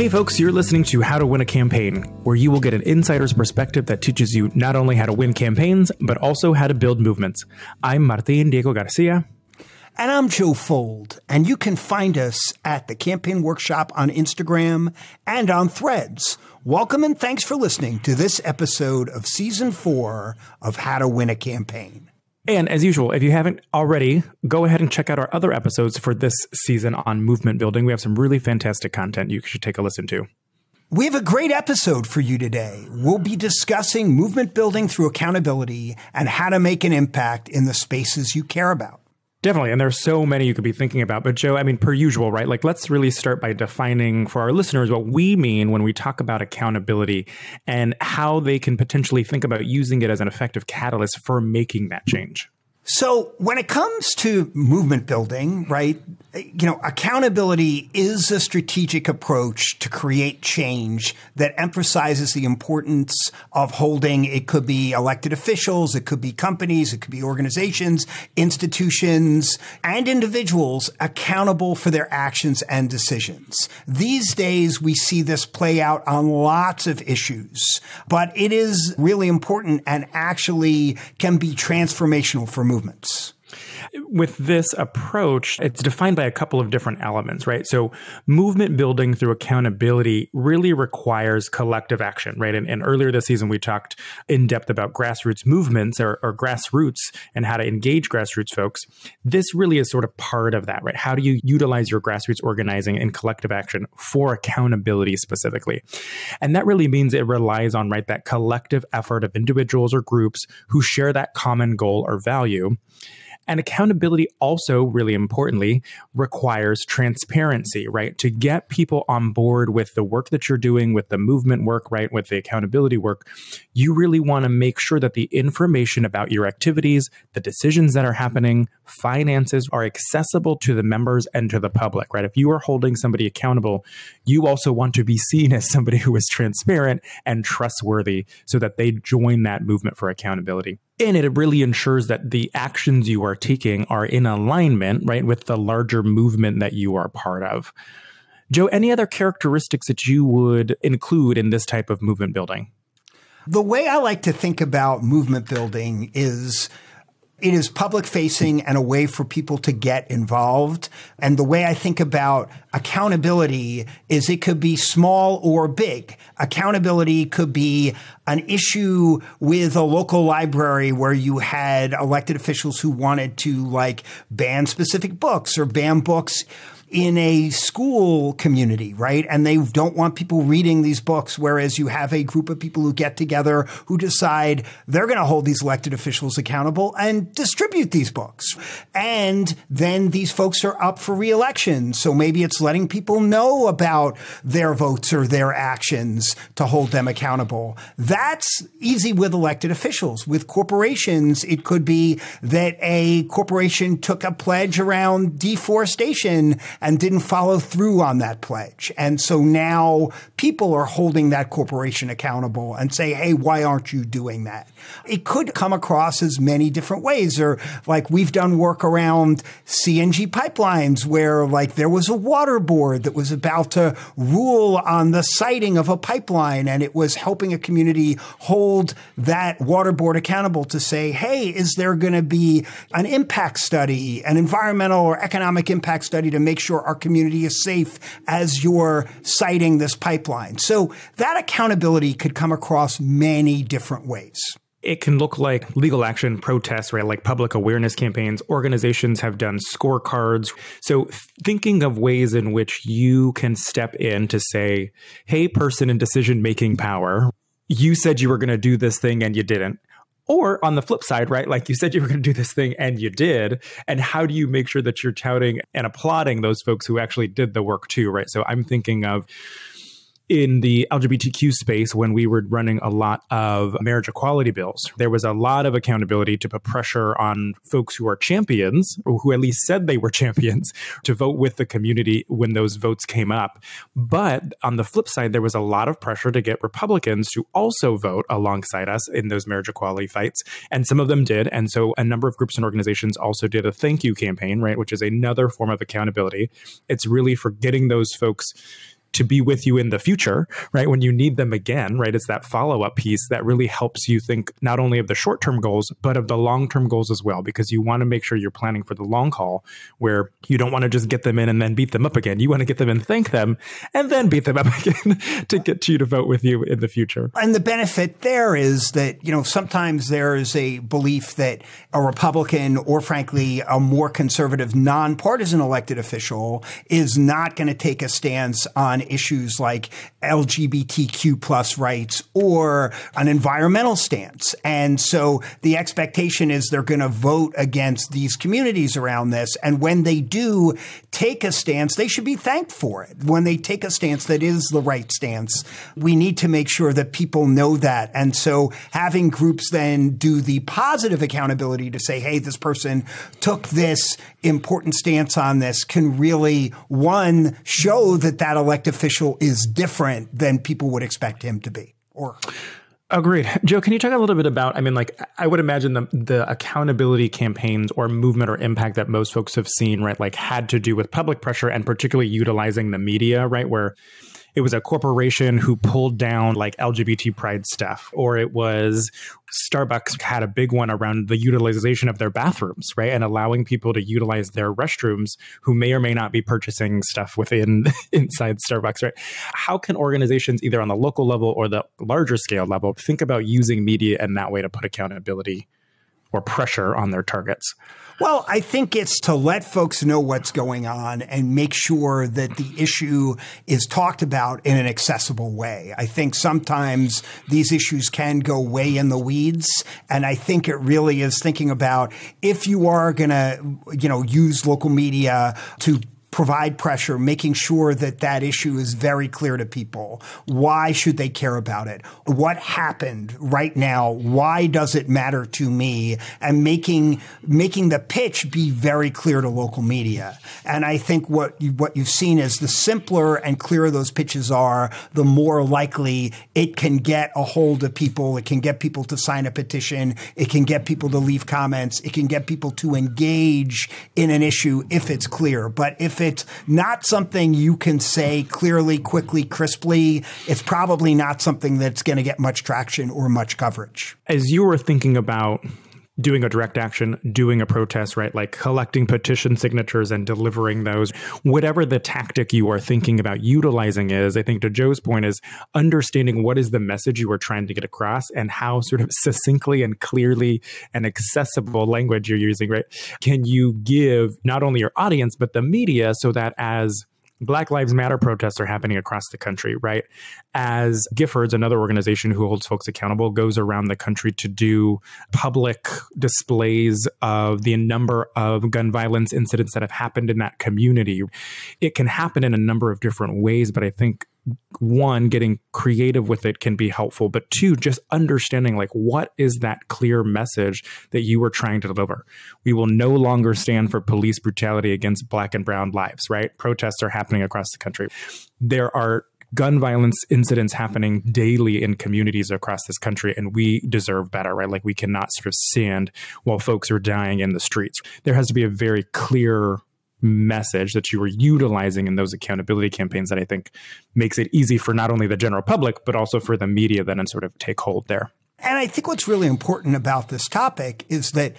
Hey, folks, you're listening to How to Win a Campaign, where you will get an insider's perspective that teaches you not only how to win campaigns, but also how to build movements. I'm Martin Diego Garcia. And I'm Joe Fuld, and you can find us at the Campaign Workshop on Instagram and on Threads. Welcome and thanks for listening to this episode of Season 4 of How to Win a Campaign. And as usual, if you haven't already, go ahead and check out our other episodes for this season on movement building. We have some really fantastic content you should take a listen to. We have a great episode for you today. We'll be discussing movement building through accountability and how to make an impact in the spaces you care about. Definitely. And there's so many you could be thinking about. But Joe, I mean, per usual, right? Like, let's really start by defining for our listeners what we mean when we talk about accountability and how they can potentially think about using it as an effective catalyst for making that change. So when it comes to movement building, right, you know, accountability is a strategic approach to create change that emphasizes the importance of holding, it could be elected officials, it could be companies, it could be organizations, institutions, and individuals accountable for their actions and decisions. These days, we see this play out on lots of issues, but it is really important and actually can be transformational for movements. With this approach, it's defined by a couple of different elements, right? So, movement building through accountability really requires collective action, right? And, and earlier this season, we talked in depth about grassroots movements or, or grassroots and how to engage grassroots folks. This really is sort of part of that, right? How do you utilize your grassroots organizing and collective action for accountability specifically? And that really means it relies on, right, that collective effort of individuals or groups who share that common goal or value. And accountability also, really importantly, requires transparency, right? To get people on board with the work that you're doing, with the movement work, right? With the accountability work, you really want to make sure that the information about your activities, the decisions that are happening, finances are accessible to the members and to the public, right? If you are holding somebody accountable, you also want to be seen as somebody who is transparent and trustworthy so that they join that movement for accountability. And it really ensures that the actions you are taking are in alignment, right, with the larger movement that you are part of. Joe, any other characteristics that you would include in this type of movement building? The way I like to think about movement building is it is public facing and a way for people to get involved. And the way I think about accountability is it could be small or big. Accountability could be an issue with a local library where you had elected officials who wanted to like ban specific books or ban books in a school community, right? And they don't want people reading these books, whereas you have a group of people who get together who decide they're going to hold these elected officials accountable and distribute these books. And then these folks are up for reelection. So maybe it's letting people know about their votes or their actions to hold them accountable. That's easy with elected officials. With corporations, it could be that a corporation took a pledge around deforestation and didn't follow through on that pledge. And so now people are holding that corporation accountable and say, Hey, why aren't you doing that? It could come across as many different ways or like we've done work around CNG pipelines where like there was a water board that was about to rule on the siting of a pipeline and it was helping a community hold that water board accountable to say, Hey, is there going to be an impact study, an environmental or economic impact study to make sure sure our community is safe as you're siting this pipeline. So that accountability could come across many different ways. It can look like legal action, protests, right? Like public awareness campaigns. Organizations have done scorecards. So, thinking of ways in which you can step in to say, hey, person in decision making power, you said you were going to do this thing and you didn't. Or on the flip side, right? Like you said you were going to do this thing and you did. And how do you make sure that you're touting and applauding those folks who actually did the work too, right? So I'm thinking of in the LGBTQ space when we were running a lot of marriage equality bills. There was a lot of accountability to put pressure on folks who are champions, or who at least said they were champions, to vote with the community when those votes came up. But on the flip side, there was a lot of pressure to get Republicans to also vote alongside us in those marriage equality fights. And some of them did. And so a number of groups and organizations also did a thank you campaign, right? Which is another form of accountability. It's really for getting those folks to be with you in the future, right? When you need them again, right? It's that follow up piece that really helps you think not only of the short term goals, but of the long term goals as well, because you want to make sure you're planning for the long haul where you don't want to just get them in and then beat them up again. You want to get them and thank them and then beat them up again to get you to vote with you in the future. And the benefit there is that, you know, sometimes there is a belief that a Republican or frankly a more conservative nonpartisan elected official is not going to take a stance on issues like LGBTQ plus rights or an environmental stance. And so the expectation is they're going to vote against these communities around this. And when they do take a stance, they should be thanked for it. When they take a stance that is the right stance, we need to make sure that people know that. And so having groups then do the positive accountability to say, hey, this person took this important stance on this can really, one, show that that elected official is different than people would expect him to be. Or Agreed. Joe, can you talk a little bit about, I mean, like, I would imagine the, the accountability campaigns or movement or impact that most folks have seen, right, like had to do with public pressure and particularly utilizing the media, right, where it was a corporation who pulled down like LGBT pride stuff, or it was Starbucks had a big one around the utilization of their bathrooms, right? And allowing people to utilize their restrooms who may or may not be purchasing stuff within inside Starbucks, right? How can organizations, either on the local level or the larger scale level, think about using media in that way to put accountability or pressure on their targets? Well, I think it's to let folks know what's going on and make sure that the issue is talked about in an accessible way. I think sometimes these issues can go way in the weeds. And I think it really is thinking about if you are going to, you know, use local media to provide pressure, making sure that that issue is very clear to people. Why should they care about it? What happened right now? Why does it matter to me? And making making the pitch be very clear to local media. And I think what you, what you've seen is the simpler and clearer those pitches are, the more likely it can get a hold of people. It can get people to sign a petition. It can get people to leave comments. It can get people to engage in an issue if it's clear. But if it's not something you can say clearly, quickly, crisply, it's probably not something that's going to get much traction or much coverage. As you were thinking about doing a direct action, doing a protest, right? Like collecting petition signatures and delivering those. Whatever the tactic you are thinking about utilizing is, I think to Joe's point is understanding what is the message you are trying to get across and how sort of succinctly and clearly and accessible language you're using, right? Can you give not only your audience, but the media so that as Black Lives Matter protests are happening across the country, right? As Giffords, another organization who holds folks accountable, goes around the country to do public displays of the number of gun violence incidents that have happened in that community. It can happen in a number of different ways, but I think one getting creative with it can be helpful but two just understanding like what is that clear message that you were trying to deliver? We will no longer stand for police brutality against black and brown lives right? Protests are happening across the country. There are gun violence incidents happening daily in communities across this country and we deserve better right? Like we cannot sort of stand while folks are dying in the streets. There has to be a very clear message that you were utilizing in those accountability campaigns that I think makes it easy for not only the general public, but also for the media then and sort of take hold there. And I think what's really important about this topic is that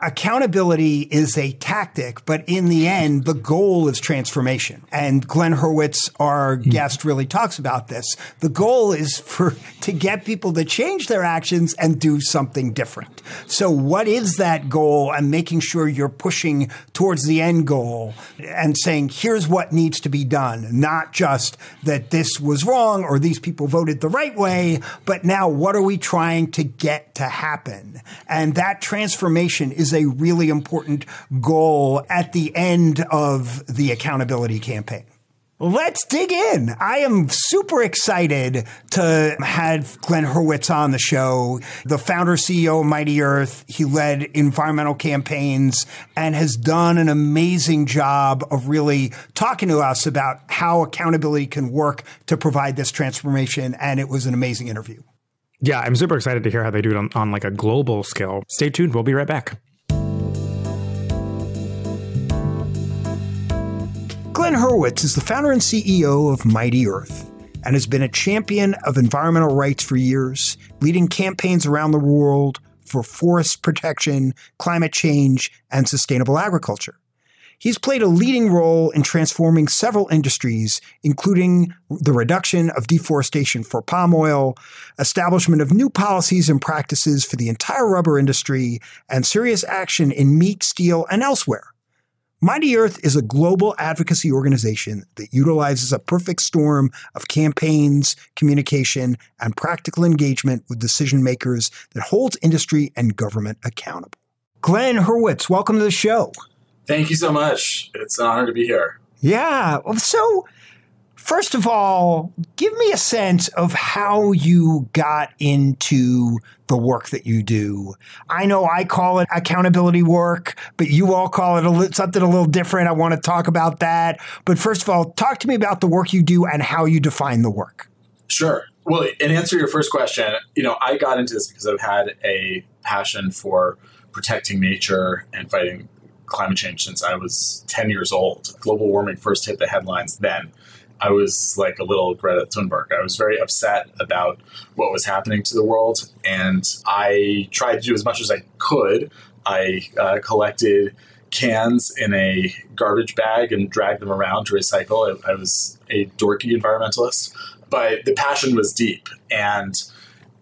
accountability is a tactic, but in the end, the goal is transformation. And Glenn Hurowitz, our mm. guest, really talks about this. The goal is for to get people to change their actions and do something different. So what is that goal? And making sure you're pushing towards the end goal and saying, here's what needs to be done. Not just that this was wrong or these people voted the right way, but now what are we trying to get to happen? And that transformation is is a really important goal at the end of the accountability campaign. Let's dig in. I am super excited to have Glenn Hurowitz on the show, the founder CEO of Mighty Earth. He led environmental campaigns and has done an amazing job of really talking to us about how accountability can work to provide this transformation. And it was an amazing interview. Yeah, I'm super excited to hear how they do it on, on like a global scale. Stay tuned. We'll be right back. Glenn Hurowitz is the founder and CEO of Mighty Earth and has been a champion of environmental rights for years, leading campaigns around the world for forest protection, climate change, and sustainable agriculture. He's played a leading role in transforming several industries, including the reduction of deforestation for palm oil, establishment of new policies and practices for the entire rubber industry, and serious action in meat, steel, and elsewhere. Mighty Earth is a global advocacy organization that utilizes a perfect storm of campaigns, communication, and practical engagement with decision makers that holds industry and government accountable. Glenn Hurowitz, welcome to the show. Thank you so much. It's an honor to be here. Yeah. So, first of all, give me a sense of how you got into the work that you do. I know I call it accountability work, but you all call it a, something a little different. I want to talk about that. But first of all, talk to me about the work you do and how you define the work. Sure. Well, in answer to your first question, you know, I got into this because I've had a passion for protecting nature and fighting climate change since I was 10 years old. Global warming first hit the headlines then. I was like a little Greta Thunberg. I was very upset about what was happening to the world, and I tried to do as much as I could. I uh, collected cans in a garbage bag and dragged them around to recycle. I, I was a dorky environmentalist, but the passion was deep. And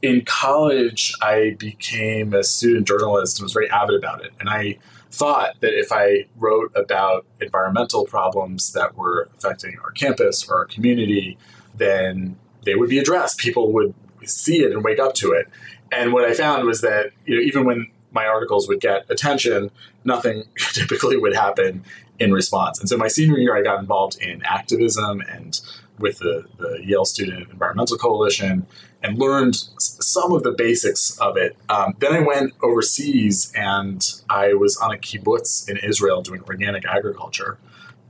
in college, I became a student journalist and was very avid about it. And I thought that if I wrote about environmental problems that were affecting our campus or our community, then they would be addressed. People would see it and wake up to it. And what I found was that you know, even when my articles would get attention, nothing typically would happen in response. And so my senior year, I got involved in activism and with the, the Yale Student Environmental Coalition and learned some of the basics of it. Um, then I went overseas and I was on a kibbutz in Israel doing organic agriculture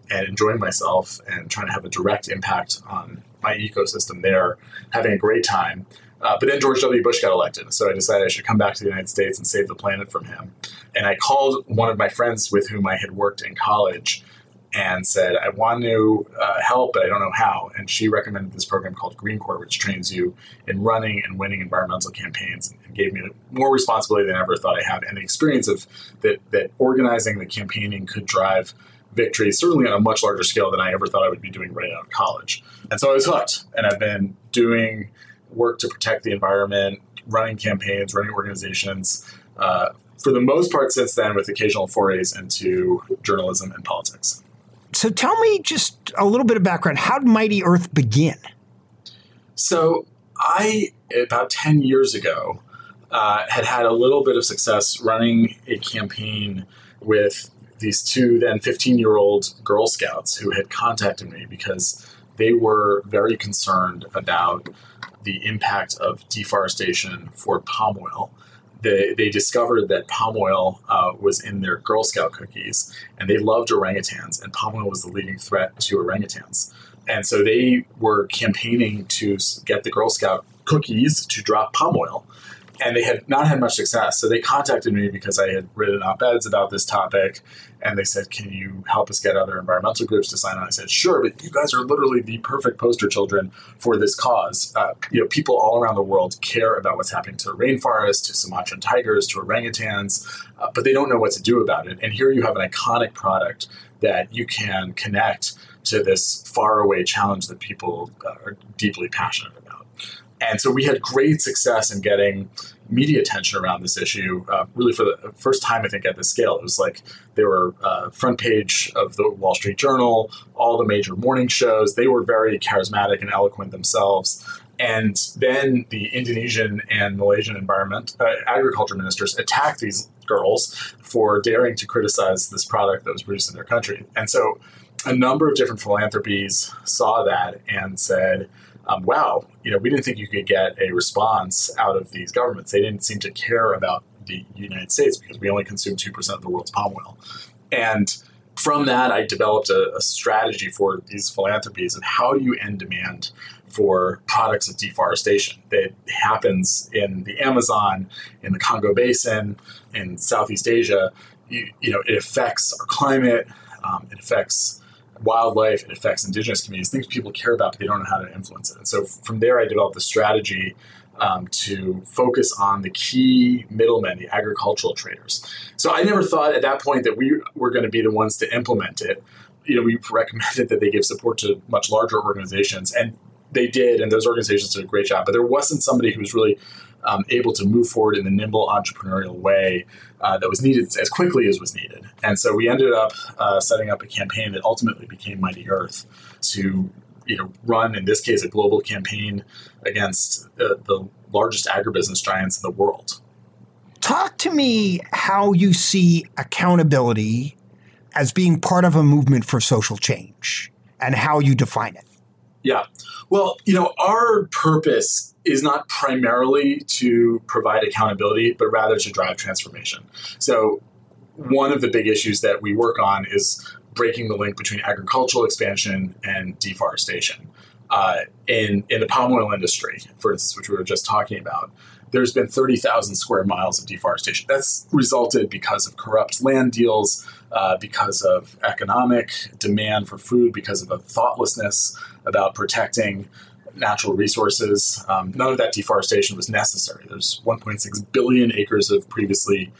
and enjoying myself and trying to have a direct impact on my ecosystem there, having a great time. Uh, but then George W. Bush got elected, so I decided I should come back to the United States and save the planet from him. And I called one of my friends with whom I had worked in college and said, I want to uh, help, but I don't know how. And she recommended this program called Green Corps, which trains you in running and winning environmental campaigns and gave me more responsibility than I ever thought I had and the experience of that, that organizing the campaigning could drive victory, certainly on a much larger scale than I ever thought I would be doing right out of college. And so I was hooked, and I've been doing work to protect the environment, running campaigns, running organizations. Uh, for the most part, since then, with occasional forays into journalism and politics. So tell me just a little bit of background. How did Mighty Earth begin? So I, about 10 years ago, uh, had had a little bit of success running a campaign with these two then 15 year old Girl Scouts who had contacted me because they were very concerned about the impact of deforestation for palm oil they, they discovered that palm oil uh, was in their Girl Scout cookies, and they loved orangutans, and palm oil was the leading threat to orangutans. And so they were campaigning to get the Girl Scout cookies to drop palm oil and they had not had much success. So they contacted me because I had written op eds about this topic, and they said, "Can you help us get other environmental groups to sign on?" I said, "Sure, but you guys are literally the perfect poster children for this cause. Uh, you know, people all around the world care about what's happening to rainforests, to Sumatran tigers, to orangutans, uh, but they don't know what to do about it. And here you have an iconic product that you can connect." To this faraway challenge that people uh, are deeply passionate about. And so we had great success in getting media attention around this issue, uh, really for the first time, I think, at this scale. It was like they were uh, front page of the Wall Street Journal, all the major morning shows. They were very charismatic and eloquent themselves. And then the Indonesian and Malaysian environment uh, agriculture ministers attacked these girls for daring to criticize this product that was produced in their country. And so a number of different philanthropies saw that and said, um, wow, you know, we didn't think you could get a response out of these governments. They didn't seem to care about the United States because we only consume 2% of the world's palm oil. And from that, I developed a, a, strategy for these philanthropies and how do you end demand for products of deforestation that happens in the Amazon, in the Congo Basin, in Southeast Asia. You, you know, it affects our climate, um, it affects wildlife, it affects indigenous communities, things people care about, but they don't know how to influence it. And so from there, I developed the strategy um, to focus on the key middlemen, the agricultural traders. So I never thought at that point that we were going to be the ones to implement it. You know, we recommended that they give support to much larger organizations, and they did, and those organizations did a great job. But there wasn't somebody who was really um, able to move forward in the nimble entrepreneurial way uh, that was needed as quickly as was needed. And so we ended up uh, setting up a campaign that ultimately became Mighty Earth to you know run in this case a global campaign against uh, the largest agribusiness giants in the world. Talk to me how you see accountability as being part of a movement for social change and how you define it. Yeah. Well, you know, our purpose is not primarily to provide accountability, but rather to drive transformation. So, one of the big issues that we work on is breaking the link between agricultural expansion and deforestation. Uh, in in the palm oil industry, for instance, which we were just talking about, there's been 30,000 square miles of deforestation. That's resulted because of corrupt land deals, uh, because of economic demand for food, because of a thoughtlessness about protecting natural resources. Um, none of that deforestation was necessary. There's 1.6 billion acres of previously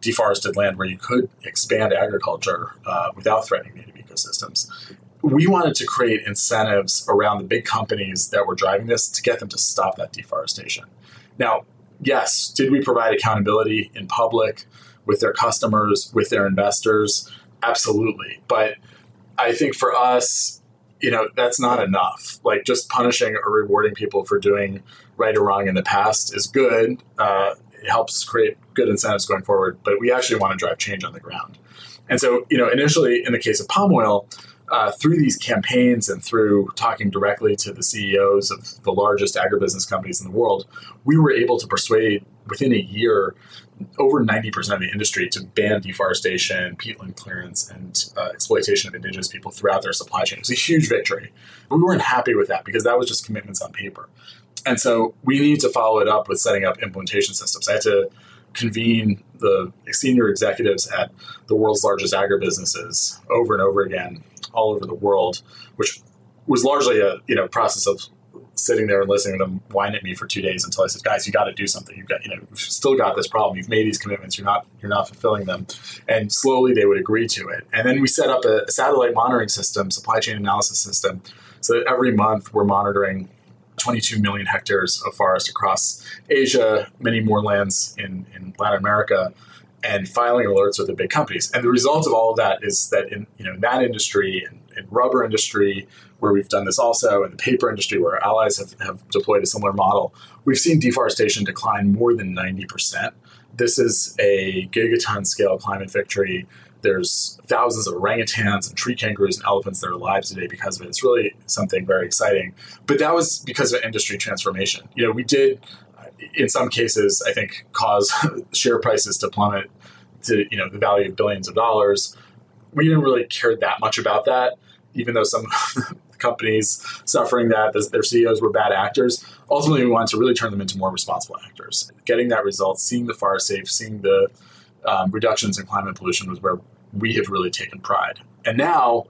deforested land where you could expand agriculture uh, without threatening native ecosystems. We wanted to create incentives around the big companies that were driving this to get them to stop that deforestation. Now, yes, did we provide accountability in public with their customers, with their investors? Absolutely. But I think for us, you know, that's not enough. Like just punishing or rewarding people for doing right or wrong in the past is good. Uh, it helps create good incentives going forward, but we actually want to drive change on the ground. And so, you know, initially in the case of palm oil, uh, through these campaigns and through talking directly to the CEOs of the largest agribusiness companies in the world, we were able to persuade within a year over 90% of the industry to ban deforestation, peatland clearance, and uh, exploitation of indigenous people throughout their supply chain. It was a huge victory. But we weren't happy with that because that was just commitments on paper. And so we need to follow it up with setting up implementation systems. I had to convene the senior executives at the world's largest agribusinesses over and over again, all over the world, which was largely a you know process of sitting there and listening to them whine at me for two days until I said, "Guys, you got to do something. You've got you know you've still got this problem. You've made these commitments. You're not you're not fulfilling them." And slowly they would agree to it. And then we set up a, a satellite monitoring system, supply chain analysis system, so that every month we're monitoring 22 million hectares of forest across Asia, many more lands in, in Latin America, and filing alerts with the big companies. And the result of all of that is that in you know in that industry and in, rubber industry, where we've done this also, in the paper industry, where our allies have, have deployed a similar model, we've seen deforestation decline more than 90%. This is a gigaton scale climate victory there's thousands of orangutans and tree kangaroos and elephants that are alive today because of it. It's really something very exciting. But that was because of industry transformation. You know, we did, in some cases, I think, cause share prices to plummet to you know the value of billions of dollars. We didn't really care that much about that, even though some companies suffering that their CEOs were bad actors. Ultimately, we wanted to really turn them into more responsible actors. Getting that result, seeing the fire safe, seeing the um, reductions in climate pollution was where we have really taken pride. And now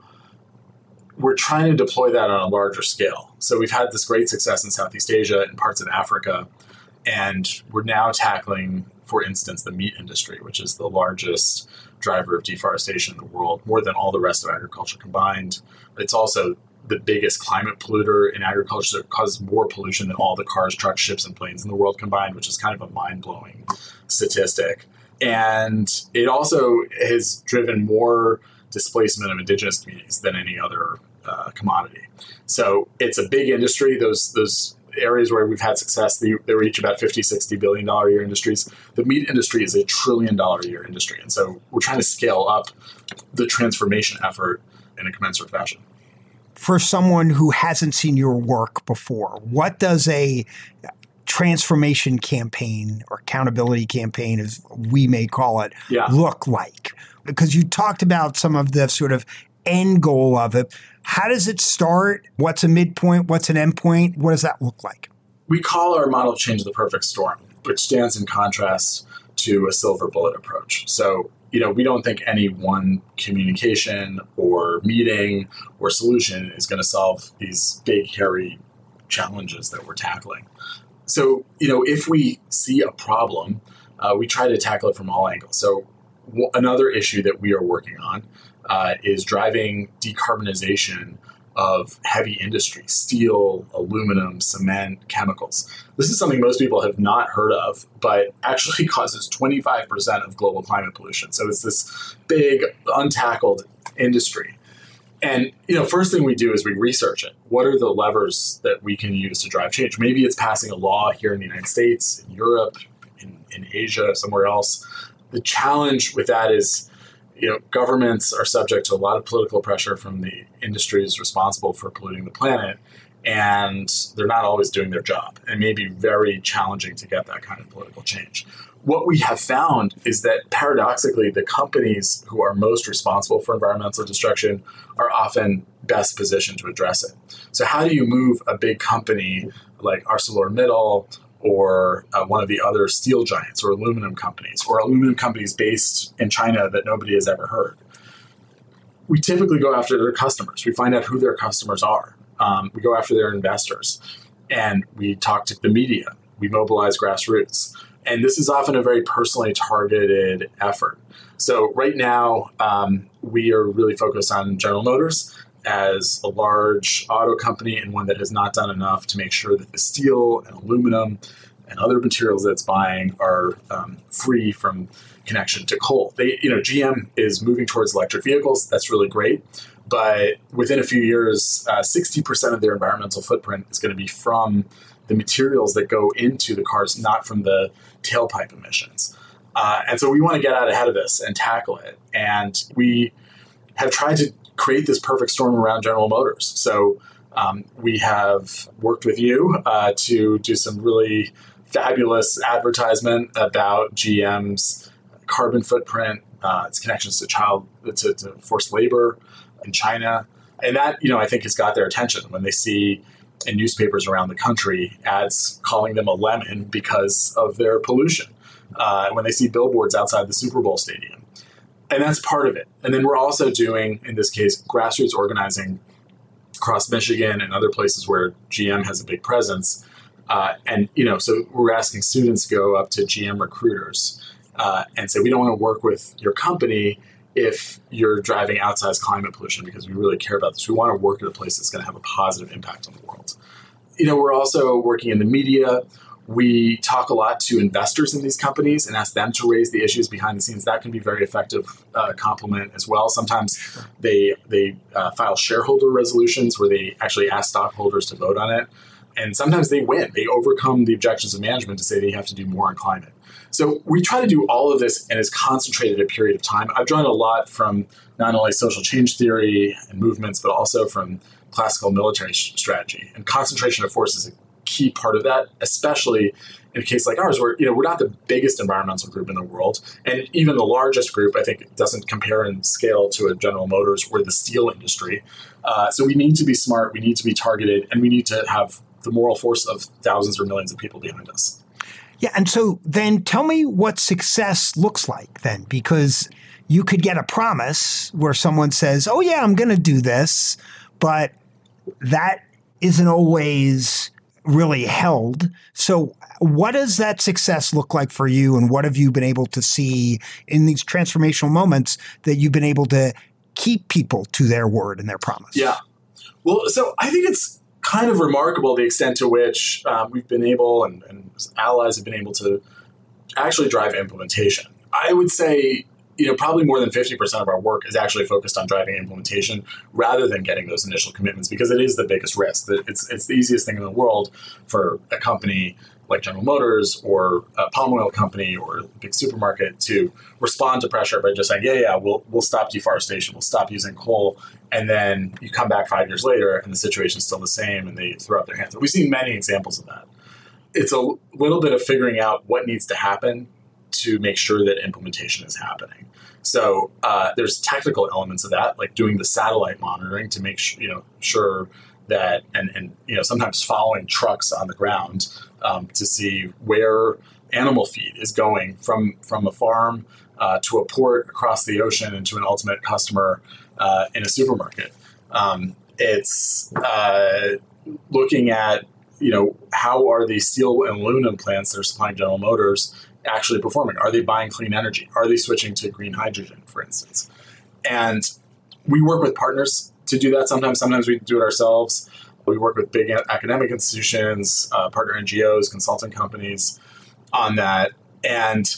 we're trying to deploy that on a larger scale. So we've had this great success in Southeast Asia and parts of Africa, and we're now tackling, for instance, the meat industry, which is the largest driver of deforestation in the world, more than all the rest of agriculture combined. It's also the biggest climate polluter in agriculture. It causes more pollution than all the cars, trucks, ships, and planes in the world combined, which is kind of a mind blowing statistic. And it also has driven more displacement of indigenous communities than any other uh, commodity. So it's a big industry. Those those areas where we've had success, they, they reach about 50, 60 billion dollar a year industries. The meat industry is a trillion dollar a year industry. And so we're trying to scale up the transformation effort in a commensurate fashion. For someone who hasn't seen your work before, what does a transformation campaign or accountability campaign, as we may call it, yeah. look like? Because you talked about some of the sort of end goal of it. How does it start? What's a midpoint? What's an endpoint? What does that look like? We call our model change the perfect storm, which stands in contrast to a silver bullet approach. So, you know, we don't think any one communication or meeting or solution is going to solve these big, hairy challenges that we're tackling. So, you know, if we see a problem, uh, we try to tackle it from all angles. So, w- another issue that we are working on uh, is driving decarbonization of heavy industry steel, aluminum, cement, chemicals. This is something most people have not heard of, but actually causes 25% of global climate pollution. So it's this big, untackled industry. And you know, first thing we do is we research it. What are the levers that we can use to drive change? Maybe it's passing a law here in the United States, in Europe, in, in Asia, somewhere else. The challenge with that is you know, governments are subject to a lot of political pressure from the industries responsible for polluting the planet, and they're not always doing their job. It may be very challenging to get that kind of political change. What we have found is that paradoxically, the companies who are most responsible for environmental destruction are often best positioned to address it. So, how do you move a big company like ArcelorMittal or uh, one of the other steel giants or aluminum companies or aluminum companies based in China that nobody has ever heard. We typically go after their customers. We find out who their customers are. Um, we go after their investors and we talk to the media. We mobilize grassroots. And this is often a very personally targeted effort. So, right now, um, we are really focused on General Motors as a large auto company and one that has not done enough to make sure that the steel and aluminum and other materials that it's buying are um, free from connection to coal. They, you know, GM is moving towards electric vehicles. That's really great. But within a few years, uh, 60% of their environmental footprint is going to be from the materials that go into the cars, not from the tailpipe emissions. Uh, and so we want to get out ahead of this and tackle it. And we have tried to create this perfect storm around General Motors. So um, we have worked with you uh, to do some really fabulous advertisement about GM's carbon footprint, uh, its connections to child to, to forced labor in China, and that you know I think has got their attention when they see in newspapers around the country ads calling them a lemon because of their pollution. Uh, when they see billboards outside the Super Bowl stadium, and that's part of it. And then we're also doing, in this case, grassroots organizing across Michigan and other places where GM has a big presence. Uh, and you know, so we're asking students to go up to GM recruiters uh, and say, we don't want to work with your company if you're driving outsized climate pollution because we really care about this. We want to work at a place that's going to have a positive impact on the world. You know, we're also working in the media. We talk a lot to investors in these companies and ask them to raise the issues behind the scenes. That can be very effective uh, complement as well. Sometimes they they uh, file shareholder resolutions where they actually ask stockholders to vote on it, and sometimes they win. They overcome the objections of management to say they have to do more on climate. So we try to do all of this in as concentrated a period of time. I've drawn a lot from not only social change theory and movements, but also from classical military strategy. And concentration of force is a key part of that, especially in a case like ours, where you know we're not the biggest environmental group in the world, and even the largest group, I think, doesn't compare in scale to a General Motors or the steel industry. Uh, so we need to be smart, we need to be targeted, and we need to have the moral force of thousands or millions of people behind us. Yeah, and so then tell me what success looks like then, because you could get a promise where someone says, "Oh yeah, I'm going to do this," but that isn't always really held. So, what does that success look like for you, and what have you been able to see in these transformational moments that you've been able to keep people to their word and their promise? Yeah. Well, so I think it's kind of remarkable the extent to which um, we've been able and, and allies have been able to actually drive implementation. I would say you know, probably more than 50% of our work is actually focused on driving implementation rather than getting those initial commitments because it is the biggest risk. It's, it's the easiest thing in the world for a company like General Motors or a palm oil company or a big supermarket to respond to pressure by just saying, yeah, yeah, we'll, we'll stop deforestation, we'll stop using coal. And then you come back five years later and the situation's still the same and they throw up their hands. We've seen many examples of that. It's a little bit of figuring out what needs to happen to make sure that implementation is happening. So uh, there's technical elements of that, like doing the satellite monitoring to make sh- you know sure that and and you know sometimes following trucks on the ground um, to see where animal feed is going from from a farm uh, to a port across the ocean and to an ultimate customer uh, in a supermarket. Um, it's uh, looking at you know how are the steel and aluminum plants that are supplying General Motors actually performing? Are they buying clean energy? Are they switching to green hydrogen, for instance? And we work with partners to do that. Sometimes, sometimes we do it ourselves. We work with big academic institutions, uh, partner NGOs, consulting companies on that. And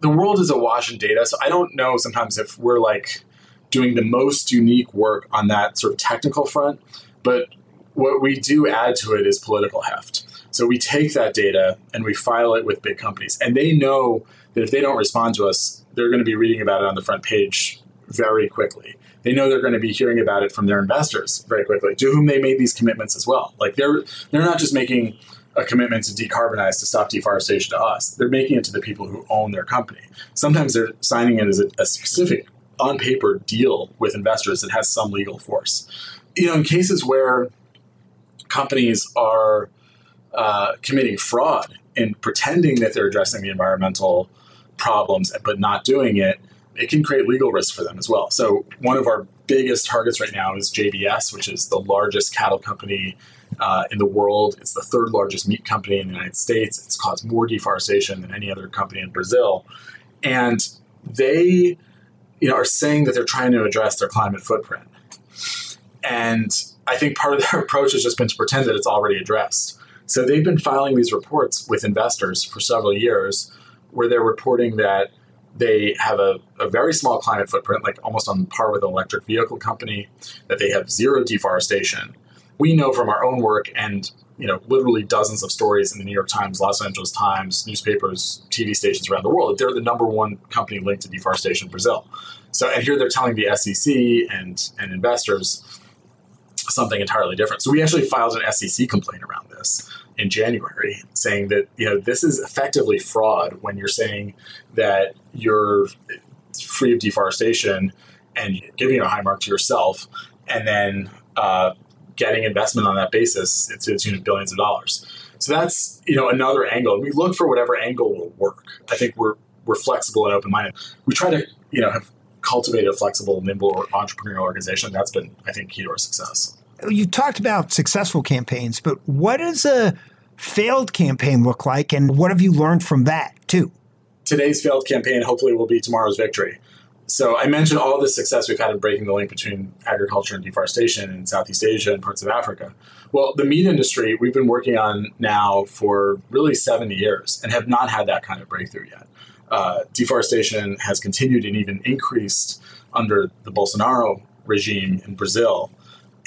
the world is awash in data. So I don't know sometimes if we're like doing the most unique work on that sort of technical front, but what we do add to it is political heft. So we take that data and we file it with big companies, and they know that if they don't respond to us, they're going to be reading about it on the front page very quickly. They know they're going to be hearing about it from their investors very quickly, to whom they made these commitments as well. Like they're they're not just making a commitment to decarbonize to stop deforestation to us. They're making it to the people who own their company. Sometimes they're signing it as a, a specific on paper deal with investors that has some legal force. You know, in cases where companies are uh, committing fraud and pretending that they're addressing the environmental problems but not doing it, it can create legal risk for them as well. So one of our biggest targets right now is JBS, which is the largest cattle company uh, in the world. It's the third largest meat company in the United States. It's caused more deforestation than any other company in Brazil, and they, you know, are saying that they're trying to address their climate footprint. And I think part of their approach has just been to pretend that it's already addressed. So they've been filing these reports with investors for several years where they're reporting that they have a, a, very small climate footprint, like almost on par with an electric vehicle company, that they have zero deforestation. We know from our own work and you know literally dozens of stories in the New York Times, Los Angeles Times, newspapers, TV stations around the world. They're the number one company linked to deforestation in Brazil. So and here they're telling the SEC and and investors something entirely different. So we actually filed an SEC complaint around this in January, saying that you know this is effectively fraud when you're saying that you're free of deforestation and giving a high mark to yourself, and then uh, getting investment on that basis to the tune of billions of dollars. So that's you know another angle. We look for whatever angle will work. I think we're we're flexible and open minded. We try to you know have cultivated a flexible, nimble entrepreneurial organization. That's been I think key to our success you talked about successful campaigns, but what does a failed campaign look like, and what have you learned from that too? Today's failed campaign hopefully will be tomorrow's victory. So I mentioned all the success we've had in breaking the link between agriculture and deforestation in Southeast Asia and parts of Africa. Well, the meat industry we've been working on now for really 70 years and have not had that kind of breakthrough yet. Uh, deforestation has continued and even increased under the Bolsonaro regime in Brazil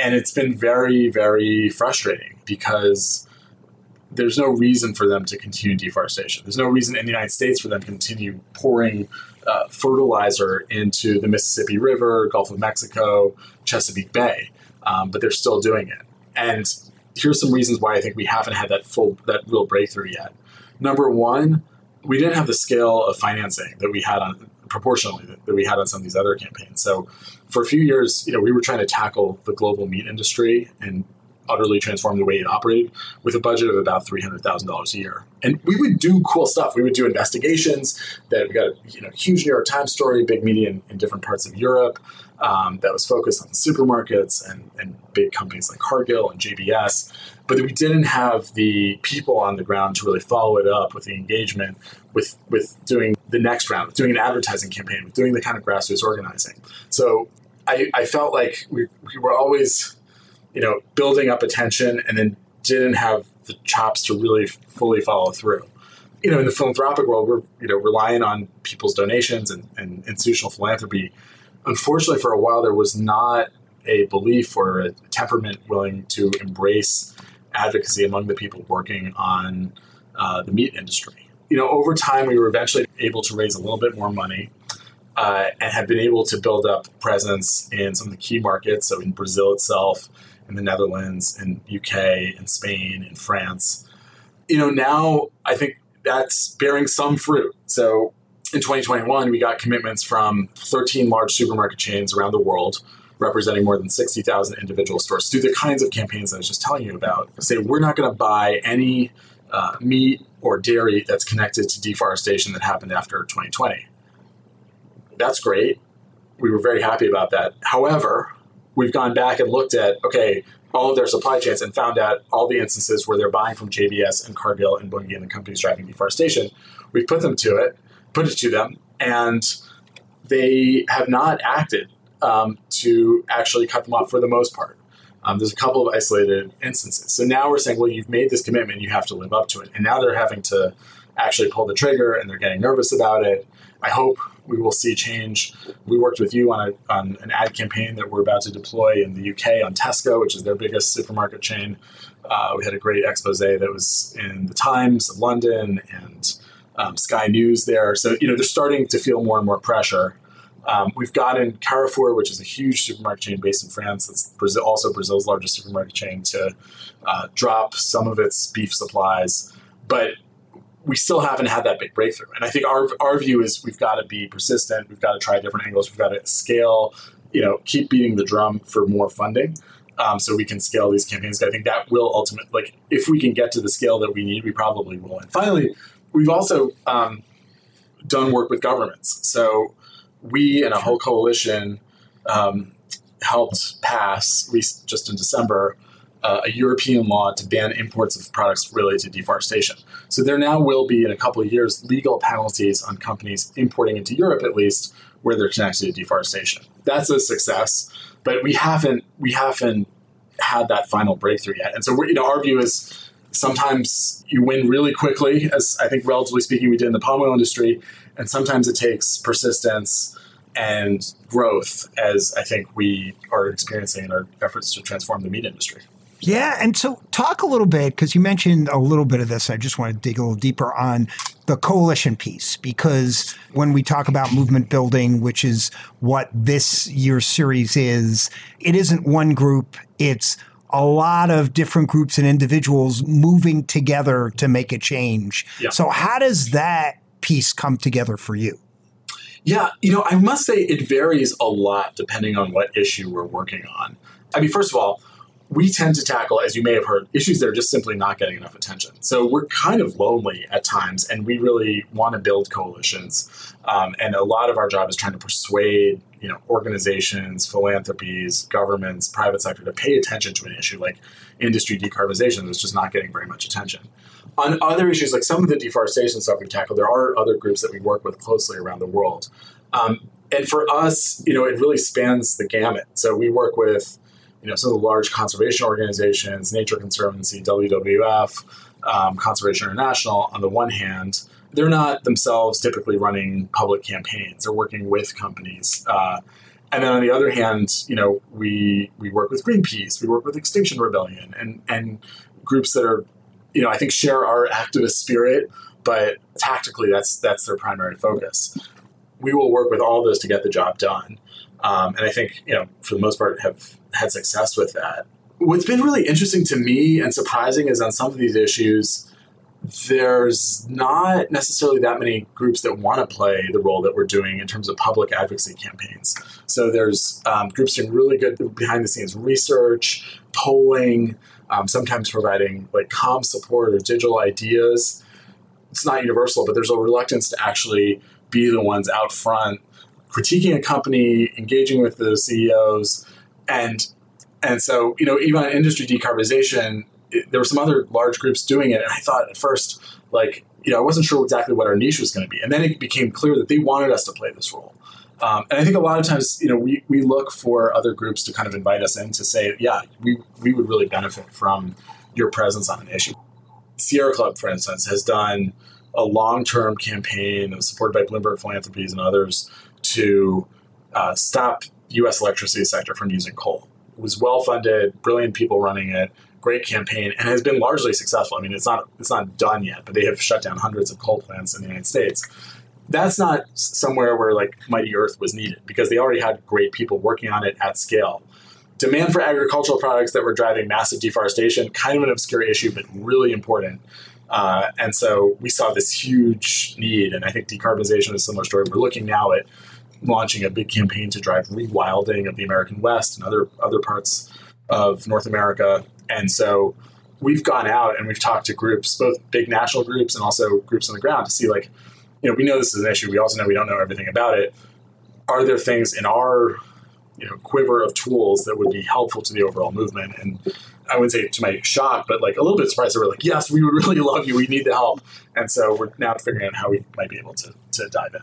and it's been very very frustrating because there's no reason for them to continue deforestation. There's no reason in the United States for them to continue pouring uh, fertilizer into the Mississippi River, Gulf of Mexico, Chesapeake Bay, um, but they're still doing it. And here's some reasons why I think we haven't had that full, that real breakthrough yet. Number one, we didn't have the scale of financing that we had on proportionally that, that we had on some of these other campaigns. So for a few years, you know, we were trying to tackle the global meat industry and utterly transform the way it operated with a budget of about $300,000 a year. And we would do cool stuff. We would do investigations that we got a you know, huge New York Times story, big media in, in different parts of Europe um, that was focused on supermarkets and, and big companies like Cargill and JBS. But we didn't have the people on the ground to really follow it up with the engagement, with, with doing the next round, with doing an advertising campaign, with doing the kind of grassroots organizing. So I, I felt like we, we were always, you know, building up attention and then didn't have the chops to really fully follow through. You know, in the philanthropic world, we're you know relying on people's donations and, and institutional philanthropy. Unfortunately, for a while, there was not a belief or a temperament willing to embrace advocacy among the people working on uh, the meat industry. You know, over time, we were eventually able to raise a little bit more money uh, and have been able to build up presence in some of the key markets. So in Brazil itself, in the Netherlands, in UK, in Spain, in France. You know, now I think that's bearing some fruit. So in 2021, we got commitments from 13 large supermarket chains around the world, representing more than 60,000 individual stores, through the kinds of campaigns I was just telling you about. Say, we're not going to buy any uh, meat or dairy that's connected to deforestation that happened after 2020. That's great. We were very happy about that. However, we've gone back and looked at okay, all of their supply chains and found out all the instances where they're buying from JBS and Cargill and Bunge and the companies driving deforestation. We've put them to it, put it to them, and they have not acted um, to actually cut them off for the most part. Um, there's a couple of isolated instances. So now we're saying, well, you've made this commitment, you have to live up to it. And now they're having to actually pull the trigger and they're getting nervous about it. I hope we will see change. We worked with you on, a, on an ad campaign that we're about to deploy in the UK on Tesco, which is their biggest supermarket chain. Uh, we had a great expose that was in the Times of London and um, Sky News there. So, you know, they're starting to feel more and more pressure. Um, we've gotten Carrefour, which is a huge supermarket chain based in France. It's Brazil, also Brazil's largest supermarket chain, to uh, drop some of its beef supplies. But we still haven't had that big breakthrough. And I think our, our view is we've got to be persistent. We've got to try different angles. We've got to scale, you know, keep beating the drum for more funding. Um, so we can scale these campaigns. I think that will ultimately, like, if we can get to the scale that we need, we probably will. And finally, we've also um, done work with governments. So we and a whole coalition um, helped pass, at least just in December, uh, a European law to ban imports of products related to deforestation. So there now will be, in a couple of years, legal penalties on companies importing into Europe, at least, where they're connected to deforestation. That's a success, but we haven't we haven't had that final breakthrough yet. And so, you know, our view is sometimes you win really quickly, as I think, relatively speaking, we did in the palm oil industry, and sometimes it takes persistence and growth, as I think we are experiencing in our efforts to transform the meat industry. Yeah, and so talk a little bit because you mentioned a little bit of this. I just want to dig a little deeper on the coalition piece because when we talk about movement building, which is what this year's series is, it isn't one group, it's a lot of different groups and individuals moving together to make a change. Yeah. So, how does that piece come together for you? Yeah, you know, I must say it varies a lot depending on what issue we're working on. I mean, first of all, we tend to tackle, as you may have heard, issues that are just simply not getting enough attention. So we're kind of lonely at times, and we really want to build coalitions. Um, and a lot of our job is trying to persuade, you know, organizations, philanthropies, governments, private sector to pay attention to an issue like industry decarbonization that's just not getting very much attention. On other issues, like some of the deforestation stuff we tackle, there are other groups that we work with closely around the world. Um, and for us, you know, it really spans the gamut. So we work with you know, some of the large conservation organizations, Nature Conservancy, WWF, um, Conservation International, on the one hand, they're not themselves typically running public campaigns. They're working with companies. Uh, and then on the other hand, you know, we we work with Greenpeace, we work with Extinction Rebellion, and and groups that are, you know, I think share our activist spirit, but tactically, that's that's their primary focus. We will work with all those to get the job done. Um, and I think, you know, for the most part, have had success with that. What's been really interesting to me and surprising is on some of these issues, there's not necessarily that many groups that want to play the role that we're doing in terms of public advocacy campaigns. So there's um, groups doing really good behind the scenes research, polling, um, sometimes providing like com support or digital ideas. It's not universal, but there's a reluctance to actually be the ones out front critiquing a company, engaging with the CEOs, and and so you know even on industry decarbonization, it, there were some other large groups doing it, and I thought at first like you know I wasn't sure exactly what our niche was going to be, and then it became clear that they wanted us to play this role. Um, and I think a lot of times, you know, we, we look for other groups to kind of invite us in to say, yeah, we, we would really benefit from your presence on an issue. Sierra Club, for instance, has done a long term campaign supported by Bloomberg Philanthropies and others to uh, stop U.S. electricity sector from using coal. It was well funded, brilliant people running it, great campaign, and has been largely successful. I mean, it's not it's not done yet, but they have shut down hundreds of coal plants in the United States. That's not somewhere where like Mighty Earth was needed because they already had great people working on it at scale. Demand for agricultural products that were driving massive deforestation, kind of an obscure issue, but really important. Uh, and so we saw this huge need, and I think decarbonization is a similar story. We're looking now at launching a big campaign to drive rewilding of the American West and other other parts of North America. And so we've gone out and we've talked to groups, both big national groups and also groups on the ground to see like, you know, we know this is an issue. We also know we don't know everything about it. Are there things in our, you know, quiver of tools that would be helpful to the overall movement? And I wouldn't say to my shock, but like a little bit surprised that we're like, yes, we would really love you. We need the help. And so we're now figuring out how we might be able to, to dive in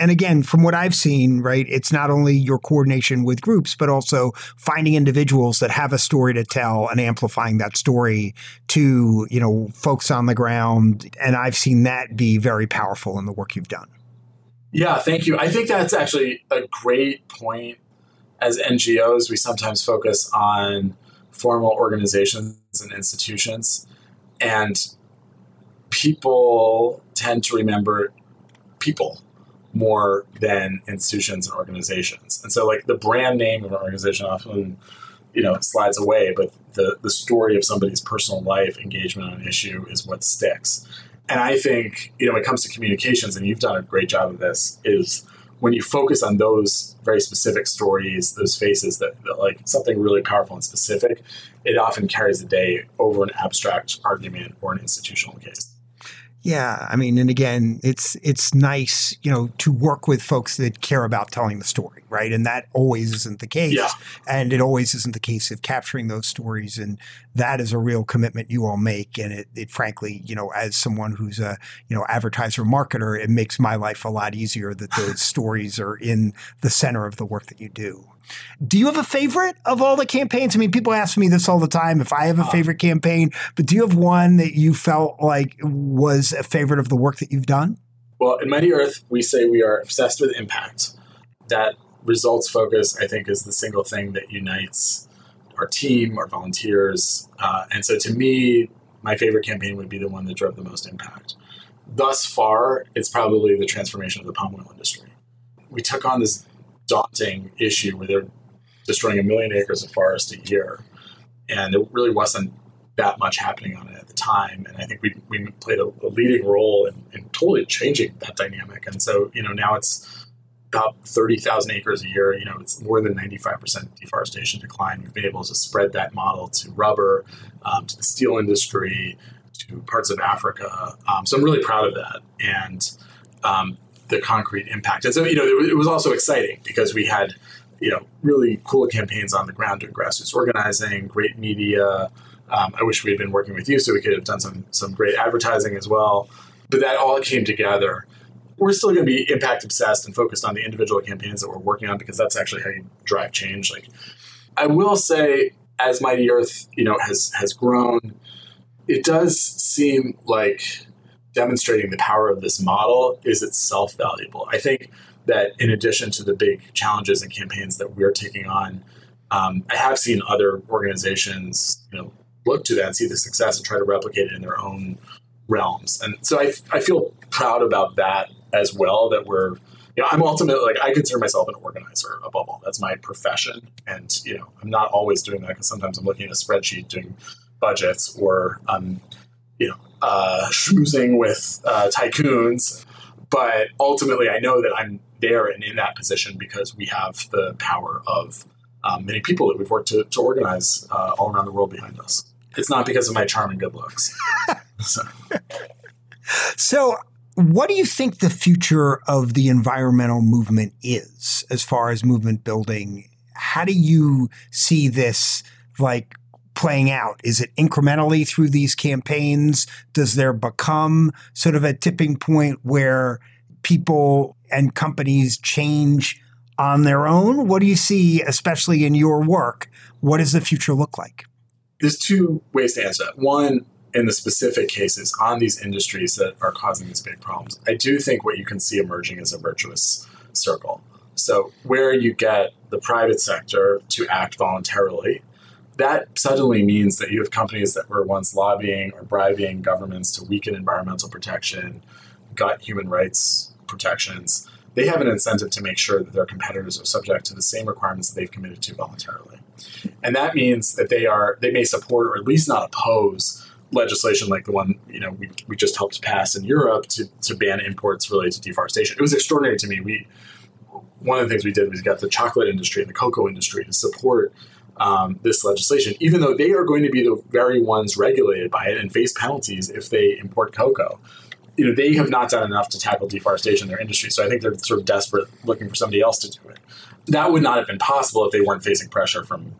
and again, from what I've seen, right, it's not only your coordination with groups, but also finding individuals that have a story to tell and amplifying that story to, you know, folks on the ground. And I've seen that be very powerful in the work you've done. Yeah, thank you. I think that's actually a great point. As NGOs, we sometimes focus on formal organizations and institutions, and people tend to remember people more than institutions and organizations. And so, like the brand name of an organization often, you know, slides away, but the the story of somebody's personal life, engagement on an issue, is what sticks. And I think, you know, when it comes to communications, and you've done a great job of this, is when you focus on those very specific stories, those faces that, that like something really powerful and specific, it often carries the day over an abstract argument or an institutional case. Yeah, I mean, and again, it's it's nice, you know, to work with folks that care about telling the story, right? And that always isn't the case, yeah. and it always isn't the case of capturing those stories, and that is a real commitment you all make. And it, it frankly, you know, as someone who's a you know advertiser marketer, it makes my life a lot easier that those stories are in the center of the work that you do. Do you have a favorite of all the campaigns? I mean, people ask me this all the time if I have a uh-huh. favorite campaign, but do you have one that you felt like was a favorite of the work that you've done? Well, in Mighty Earth, we say we are obsessed with impact. That results focus, I think, is the single thing that unites our team, our volunteers. Uh, and so to me, my favorite campaign would be the one that drove the most impact. Thus far, it's probably the transformation of the palm oil industry. We took on this daunting issue where they're destroying a million acres of forest a year. And there really wasn't that much happening on it at the time. And I think we, we played a, a leading role in, in, totally changing that dynamic. And so, you know, now it's about 30,000 acres a year. You know, it's more than 95% deforestation decline. We've been able to spread that model to rubber, um, to the steel industry, to parts of Africa. Um, so I'm really proud of that. And um, the concrete impact. And so, you know, it, was also exciting because we had, you know, really cool campaigns on the ground doing grassroots organizing, great media. Um, I wish we had been working with you so we could have done some some great advertising as well. But that all came together. We're still going to be impact obsessed and focused on the individual campaigns that we're working on because that's actually how you drive change. Like, I will say, as Mighty Earth, you know, has has grown, it does seem like demonstrating the power of this model is itself valuable. I think that in addition to the big challenges and campaigns that we're taking on, um, I have seen other organizations, you know, look to that and see the success and try to replicate it in their own realms. And so I, I feel proud about that as well. That we're, you know, I'm ultimately like I consider myself an organizer above all. That's my profession, and you know, I'm not always doing that because sometimes I'm looking at a spreadsheet doing budgets or um, you know, uh, schmoozing with uh, tycoons. But ultimately, I know that I'm there and in that position because we have the power of um, many people that we've worked to, to organize uh, all around the world behind us. It's not because of my charm and good looks. so. so, what do you think the future of the environmental movement is as far as movement building? How do you see this like playing out? Is it incrementally through these campaigns? Does there become sort of a tipping point where people and companies change on their own? What do you see, especially in your work? What does the future look like? There's two ways to answer that. One, in the specific cases on these industries that are causing these big problems, I do think what you can see emerging is a virtuous circle. So, where you get the private sector to act voluntarily that suddenly means that you have companies that were once lobbying or bribing governments to weaken environmental protection, gut human rights protections. They have an incentive to make sure that their competitors are subject to the same requirements that they've committed to voluntarily. And that means that they are they may support or at least not oppose legislation like the one you know we, we just helped pass in Europe to, to ban imports related to deforestation. It was extraordinary to me. We one of the things we did was got the chocolate industry and the cocoa industry to support um, this legislation, even though they are going to be the very ones regulated by it and face penalties if they import cocoa. You know, they have not done enough to tackle deforestation in their industry. So I think they're sort of desperate looking for somebody else to do it. That would not have been possible if they weren't facing pressure from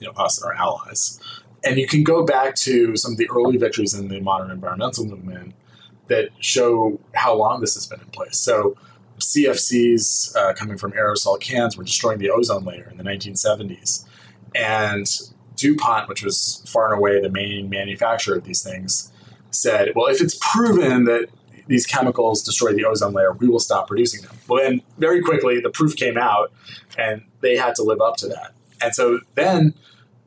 you know us and our allies. And you can go back to some of the early victories in the modern environmental movement that show how long this has been in place. So CFCs uh, coming from aerosol cans were destroying the ozone layer in the 1970s. And DuPont, which was far and away the main manufacturer of these things, said, well, if it's proven that these chemicals destroy the ozone layer, we will stop producing them. Well, then very quickly, the proof came out and they had to live up to that. And so then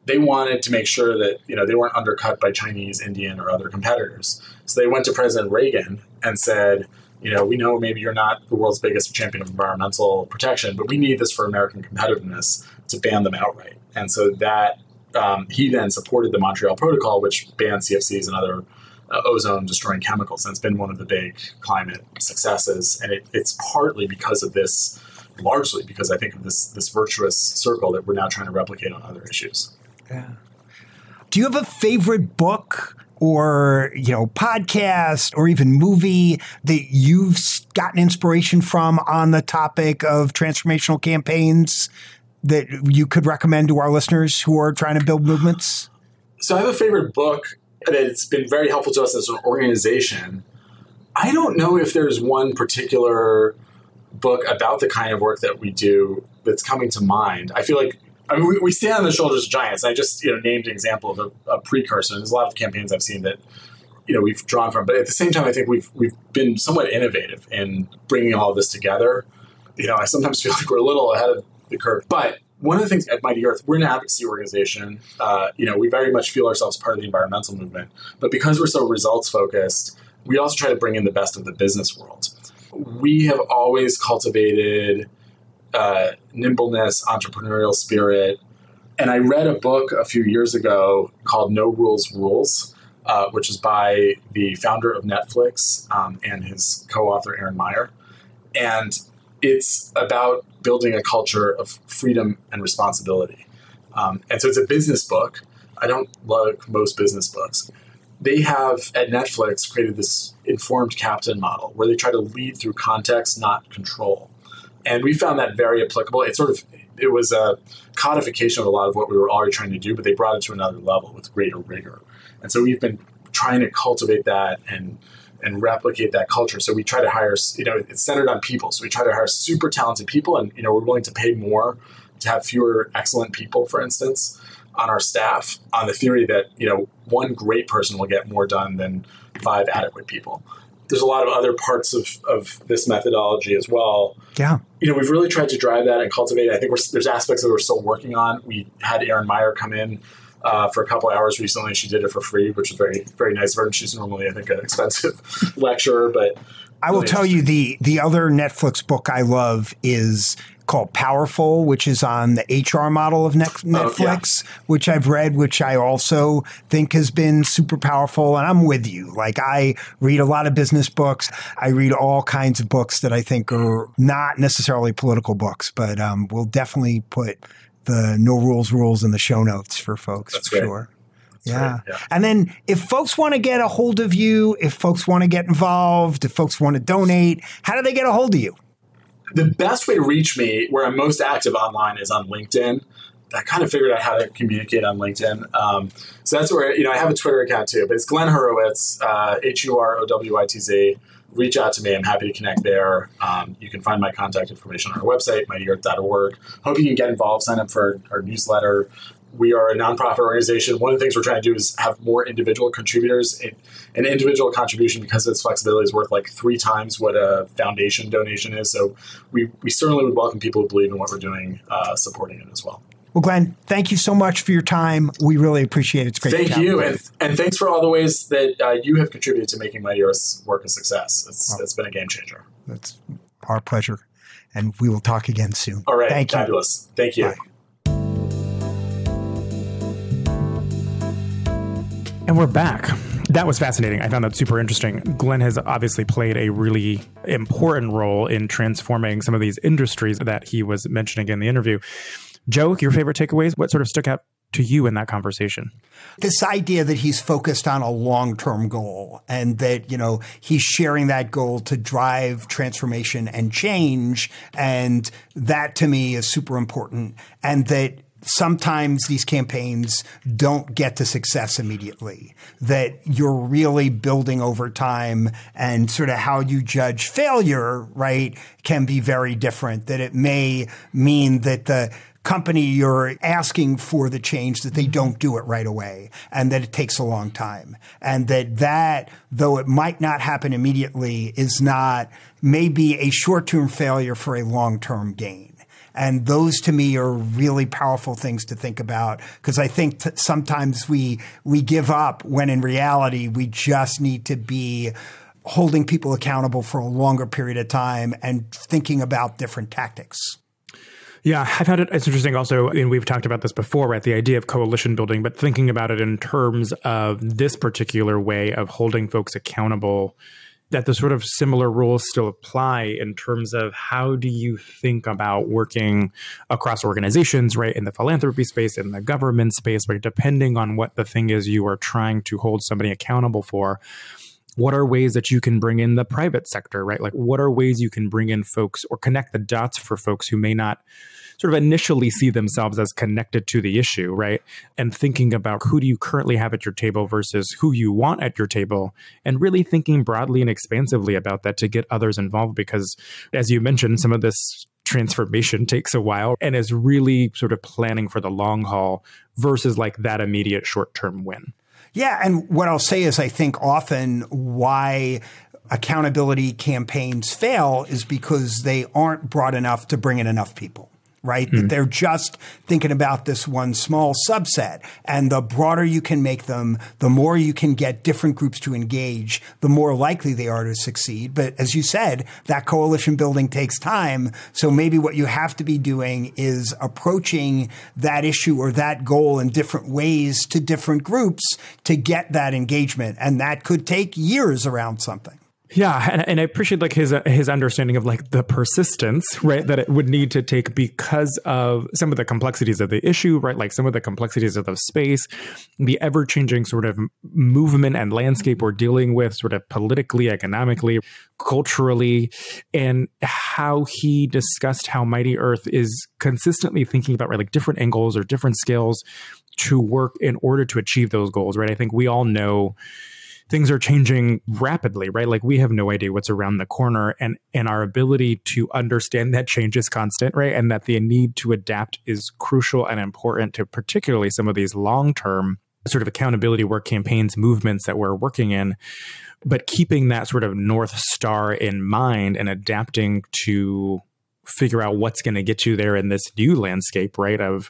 they wanted to make sure that you know they weren't undercut by Chinese, Indian, or other competitors. So they went to President Reagan and said, you know, we know maybe you're not the world's biggest champion of environmental protection, but we need this for American competitiveness to ban them outright. And so that um, he then supported the Montreal Protocol, which banned CFCs and other uh, ozone destroying chemicals. And it's been one of the big climate successes. And it, it's partly because of this, largely because I think of this, this virtuous circle that we're now trying to replicate on other issues. Yeah. Do you have a favorite book or you know podcast or even movie that you've gotten inspiration from on the topic of transformational campaigns that you could recommend to our listeners who are trying to build movements? So I have a favorite book that's been very helpful to us as an organization. I don't know if there's one particular book about the kind of work that we do that's coming to mind. I feel like I mean, we, we stand on the shoulders of giants. I just you know named an example of a, a precursor. There's a lot of campaigns I've seen that you know we've drawn from, but at the same time, I think we've we've been somewhat innovative in bringing all this together. You know, I sometimes feel like we're a little ahead of the curve, but one of the things at Mighty Earth, we're an advocacy organization. Uh, you know, we very much feel ourselves part of the environmental movement, but because we're so results focused, we also try to bring in the best of the business world. We have always cultivated uh, nimbleness, entrepreneurial spirit. And I read a book a few years ago called No Rules Rules, uh, which is by the founder of Netflix um, and his co author, Erin Meyer. And it's about building a culture of freedom and responsibility. Um, and so it's a business book. I don't like most business books. They have at Netflix created this informed captain model where they try to lead through context, not control and we found that very applicable. It sort of it was a codification of a lot of what we were already trying to do, but they brought it to another level with greater rigor. And so we've been trying to cultivate that and and replicate that culture. So we try to hire, you know, it's centered on people. So we try to hire super talented people, and you know, we're willing to pay more to have fewer excellent people, for instance, on our staff, on the theory that you know one great person will get more done than five adequate people there's a lot of other parts of, of this methodology as well. Yeah. You know, we've really tried to drive that and cultivate it. I think there's aspects that we're still working on. We had Erin Meyer come in uh, for a couple hours recently. She did it for free, which was very, very nice of her. And she's normally, I think, an expensive lecturer, but I will tell you the the other Netflix book I love is called Powerful, which is on the HR model of Netflix, oh, yeah. which I've read, which I also think has been super powerful. And I'm with you. Like I read a lot of business books. I read all kinds of books that I think are not necessarily political books, but um, we'll definitely put the no rules rules in the show notes for folks That's for great. sure. Yeah. yeah. And then if folks want to get a hold of you, if folks want to get involved, if folks want to donate, how do they get a hold of you? the best way to reach me, where I'm most active online, is on LinkedIn. I kind of figured out how to communicate on LinkedIn. Um, so that's where, you know, I have a Twitter account too, but it's Glenn Hurowitz, uh, H U R O W I T Z. Reach out to me. I'm happy to connect there. Um, you can find my contact information on our website, mightyearth.org. Hope you can get involved, sign up for our newsletter we are a nonprofit organization. One of the things we're trying to do is have more individual contributors. An individual contribution, because of its flexibility, is worth like three times what a foundation donation is. So we, we certainly would welcome people who believe in what we're doing, uh, supporting it as well. Well, Glenn, thank you so much for your time. We really appreciate it. It's great. Thank you, and, and thanks for all the ways that uh, you have contributed to making Mighty Earth's work a success. It's, it's been a game changer. That's our pleasure, and we will talk again soon. All right, thank fabulous. You. Thank you. Bye. And we're back. That was fascinating. I found that super interesting. Glenn has obviously played a really important role in transforming some of these industries that he was mentioning in the interview. Joe, your favorite takeaways? What sort of stuck out to you in that conversation? This idea that he's focused on a long-term goal and that, you know, he's sharing that goal to drive transformation and change. And that to me is super important. And that sometimes these campaigns don't get to success immediately, that you're really building over time and sort of how you judge failure, right, can be very different, that it may mean that the company you're asking for the change that they mm-hmm. don't do it right away and that it takes a long time. And that that though it might not happen immediately is not maybe a short-term failure for a long-term gain and those to me are really powerful things to think about because I think t- sometimes we we give up when in reality we just need to be holding people accountable for a longer period of time and thinking about different tactics. Yeah, I've had it. It's interesting also, and we've talked about this before, right? The idea of coalition building, but thinking about it in terms of this particular way of holding folks accountable, that the sort of similar rules still apply in terms of how do you think about working across organizations, right? In the philanthropy space, in the government space, right? Depending on what the thing is you are trying to hold somebody accountable for what are ways that you can bring in the private sector, right? Like, what are ways you can bring in folks or connect the dots for folks who may not sort of initially see themselves as connected to the issue, right? And thinking about who do you currently have at your table versus who you want at your table, and really thinking broadly and expansively about that to get others involved. Because, as you mentioned, some of this transformation takes a while and is really sort of planning for the long haul versus like that immediate short term win. Yeah. And what I'll say is I think often why accountability campaigns fail is because they aren't broad enough to bring in enough people right? Mm-hmm. That they're just thinking about this one small subset. And the broader you can make them, the more you can get different groups to engage, the more likely they are to succeed. But as you said, that coalition building takes time. So maybe what you have to be doing is approaching that issue or that goal in different ways to different groups to get that engagement. And that could take years around something. Yeah, and, and I appreciate like his uh, his understanding of like the persistence, right? That it would need to take because of some of the complexities of the issue, right? Like some of the complexities of the space, the ever changing sort of movement and landscape we're dealing with, sort of politically, economically, culturally, and how he discussed how Mighty Earth is consistently thinking about right, like different angles or different skills to work in order to achieve those goals, right? I think we all know things are changing rapidly, right? Like we have no idea what's around the corner and and our ability to understand that change is constant, right? And that the need to adapt is crucial and important to particularly some of these long-term sort of accountability work campaigns, movements that we're working in, but keeping that sort of north star in mind and adapting to figure out what's going to get you there in this new landscape, right? Of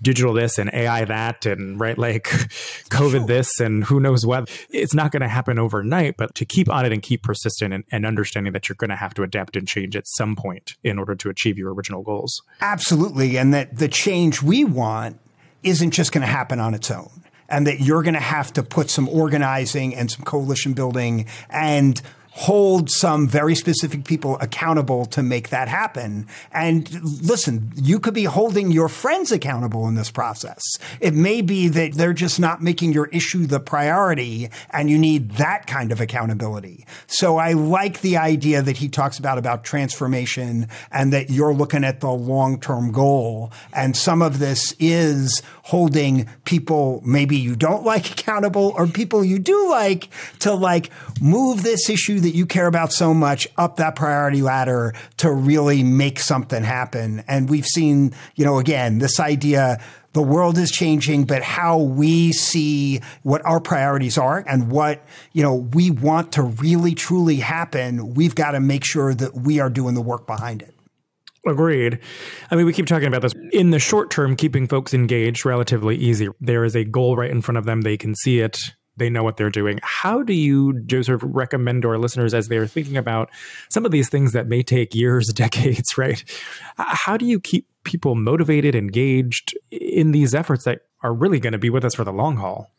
digital this and AI that, and right, like COVID this and who knows what. It's not going to happen overnight, but to keep on it and keep persistent and, and understanding that you're going to have to adapt and change at some point in order to achieve your original goals. Absolutely. And that the change we want isn't just going to happen on its own and that you're going to have to put some organizing and some coalition building and hold some very specific people accountable to make that happen. And listen, you could be holding your friends accountable in this process. It may be that they're just not making your issue the priority and you need that kind of accountability. So I like the idea that he talks about about transformation and that you're looking at the long-term goal. And some of this is holding people maybe you don't like accountable or people you do like to like move this issue that you care about so much up that priority ladder to really make something happen. And we've seen, you know, again, this idea the world is changing, but how we see what our priorities are and what, you know, we want to really truly happen, we've got to make sure that we are doing the work behind it. Agreed. I mean, we keep talking about this. In the short term, keeping folks engaged relatively easy. There is a goal right in front of them. They can see it they know what they're doing. How do you, Joseph, recommend to our listeners as they're thinking about some of these things that may take years, decades, right? How do you keep people motivated, engaged in these efforts that are really going to be with us for the long haul?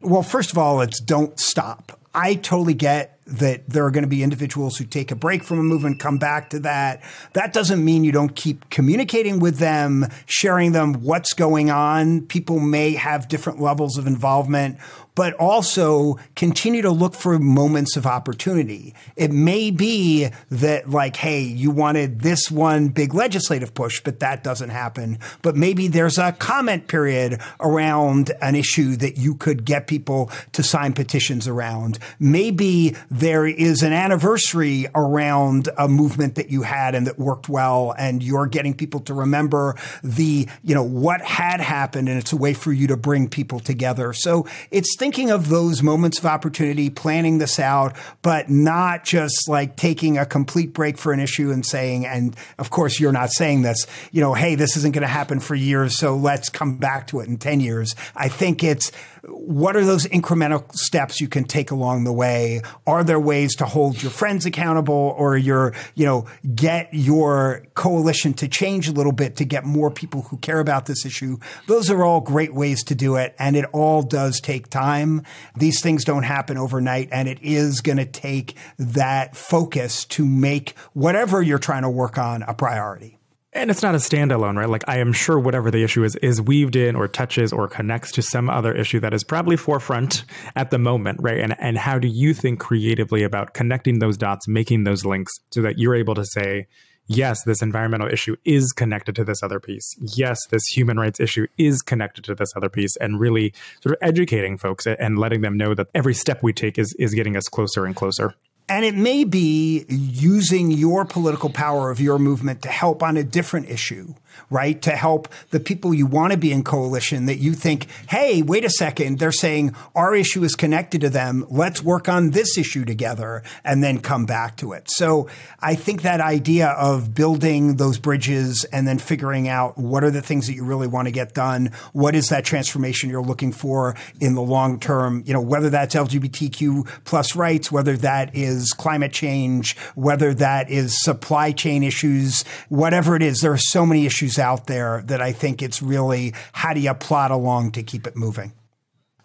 Well, first of all, it's don't stop. I totally get that there are going to be individuals who take a break from a movement, come back to that. That doesn't mean you don't keep communicating with them, sharing them what's going on. People may have different levels of involvement but also continue to look for moments of opportunity. It may be that like, hey, you wanted this one big legislative push, but that doesn't happen. But maybe there's a comment period around an issue that you could get people to sign petitions around. Maybe there is an anniversary around a movement that you had and that worked well and you're getting people to remember the, you know, what had happened and it's a way for you to bring people together. So it's thinking of those moments of opportunity, planning this out, but not just like taking a complete break for an issue and saying, and of course you're not saying this, you know, hey, this isn't going to happen for years, so let's come back to it in 10 years. I think it's, what are those incremental steps you can take along the way? Are there ways to hold your friends accountable or your, you know, get your coalition to change a little bit to get more people who care about this issue? Those are all great ways to do it. And it all does take time. These things don't happen overnight. And it is going to take that focus to make whatever you're trying to work on a priority and it's not a standalone, right? Like I am sure whatever the issue is is weaved in or touches or connects to some other issue that is probably forefront at the moment, right? And and how do you think creatively about connecting those dots, making those links so that you're able to say, yes, this environmental issue is connected to this other piece. Yes, this human rights issue is connected to this other piece and really sort of educating folks and letting them know that every step we take is is getting us closer and closer. And it may be using your political power of your movement to help on a different issue right? To help the people you want to be in coalition that you think, hey, wait a second, they're saying our issue is connected to them. Let's work on this issue together and then come back to it. So I think that idea of building those bridges and then figuring out what are the things that you really want to get done, what is that transformation you're looking for in the long term, you know, whether that's LGBTQ plus rights, whether that is climate change, whether that is supply chain issues, whatever it is, there are so many issues issues out there that I think it's really how do you plot along to keep it moving?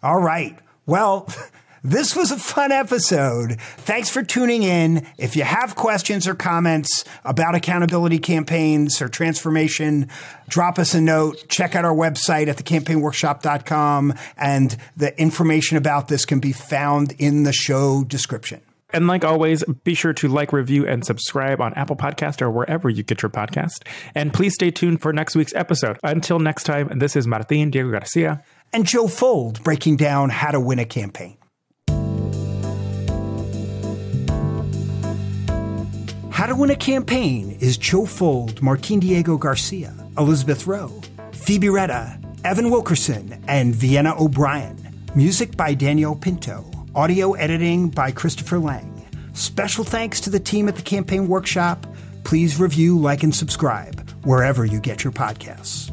All right. Well, This was a fun episode. Thanks for tuning in. If you have questions or comments about accountability campaigns or transformation, drop us a note. Check out our website at thecampaignworkshop.com and the information about this can be found in the show description. And like always, be sure to like, review, and subscribe on Apple Podcast or wherever you get your podcast. And please stay tuned for next week's episode. Until next time, this is Martin Diego Garcia and Joe Fuld breaking down how to win a campaign. How to Win a Campaign is Joe Fuld, Martin Diego Garcia, Elizabeth Rowe, Phoebe Retta, Evan Wilkerson, and Vienna O'Brien. Music by Daniel Pinto. Audio editing by Christopher Lang. Special thanks to the team at the Campaign Workshop. Please review, like, and subscribe wherever you get your podcasts.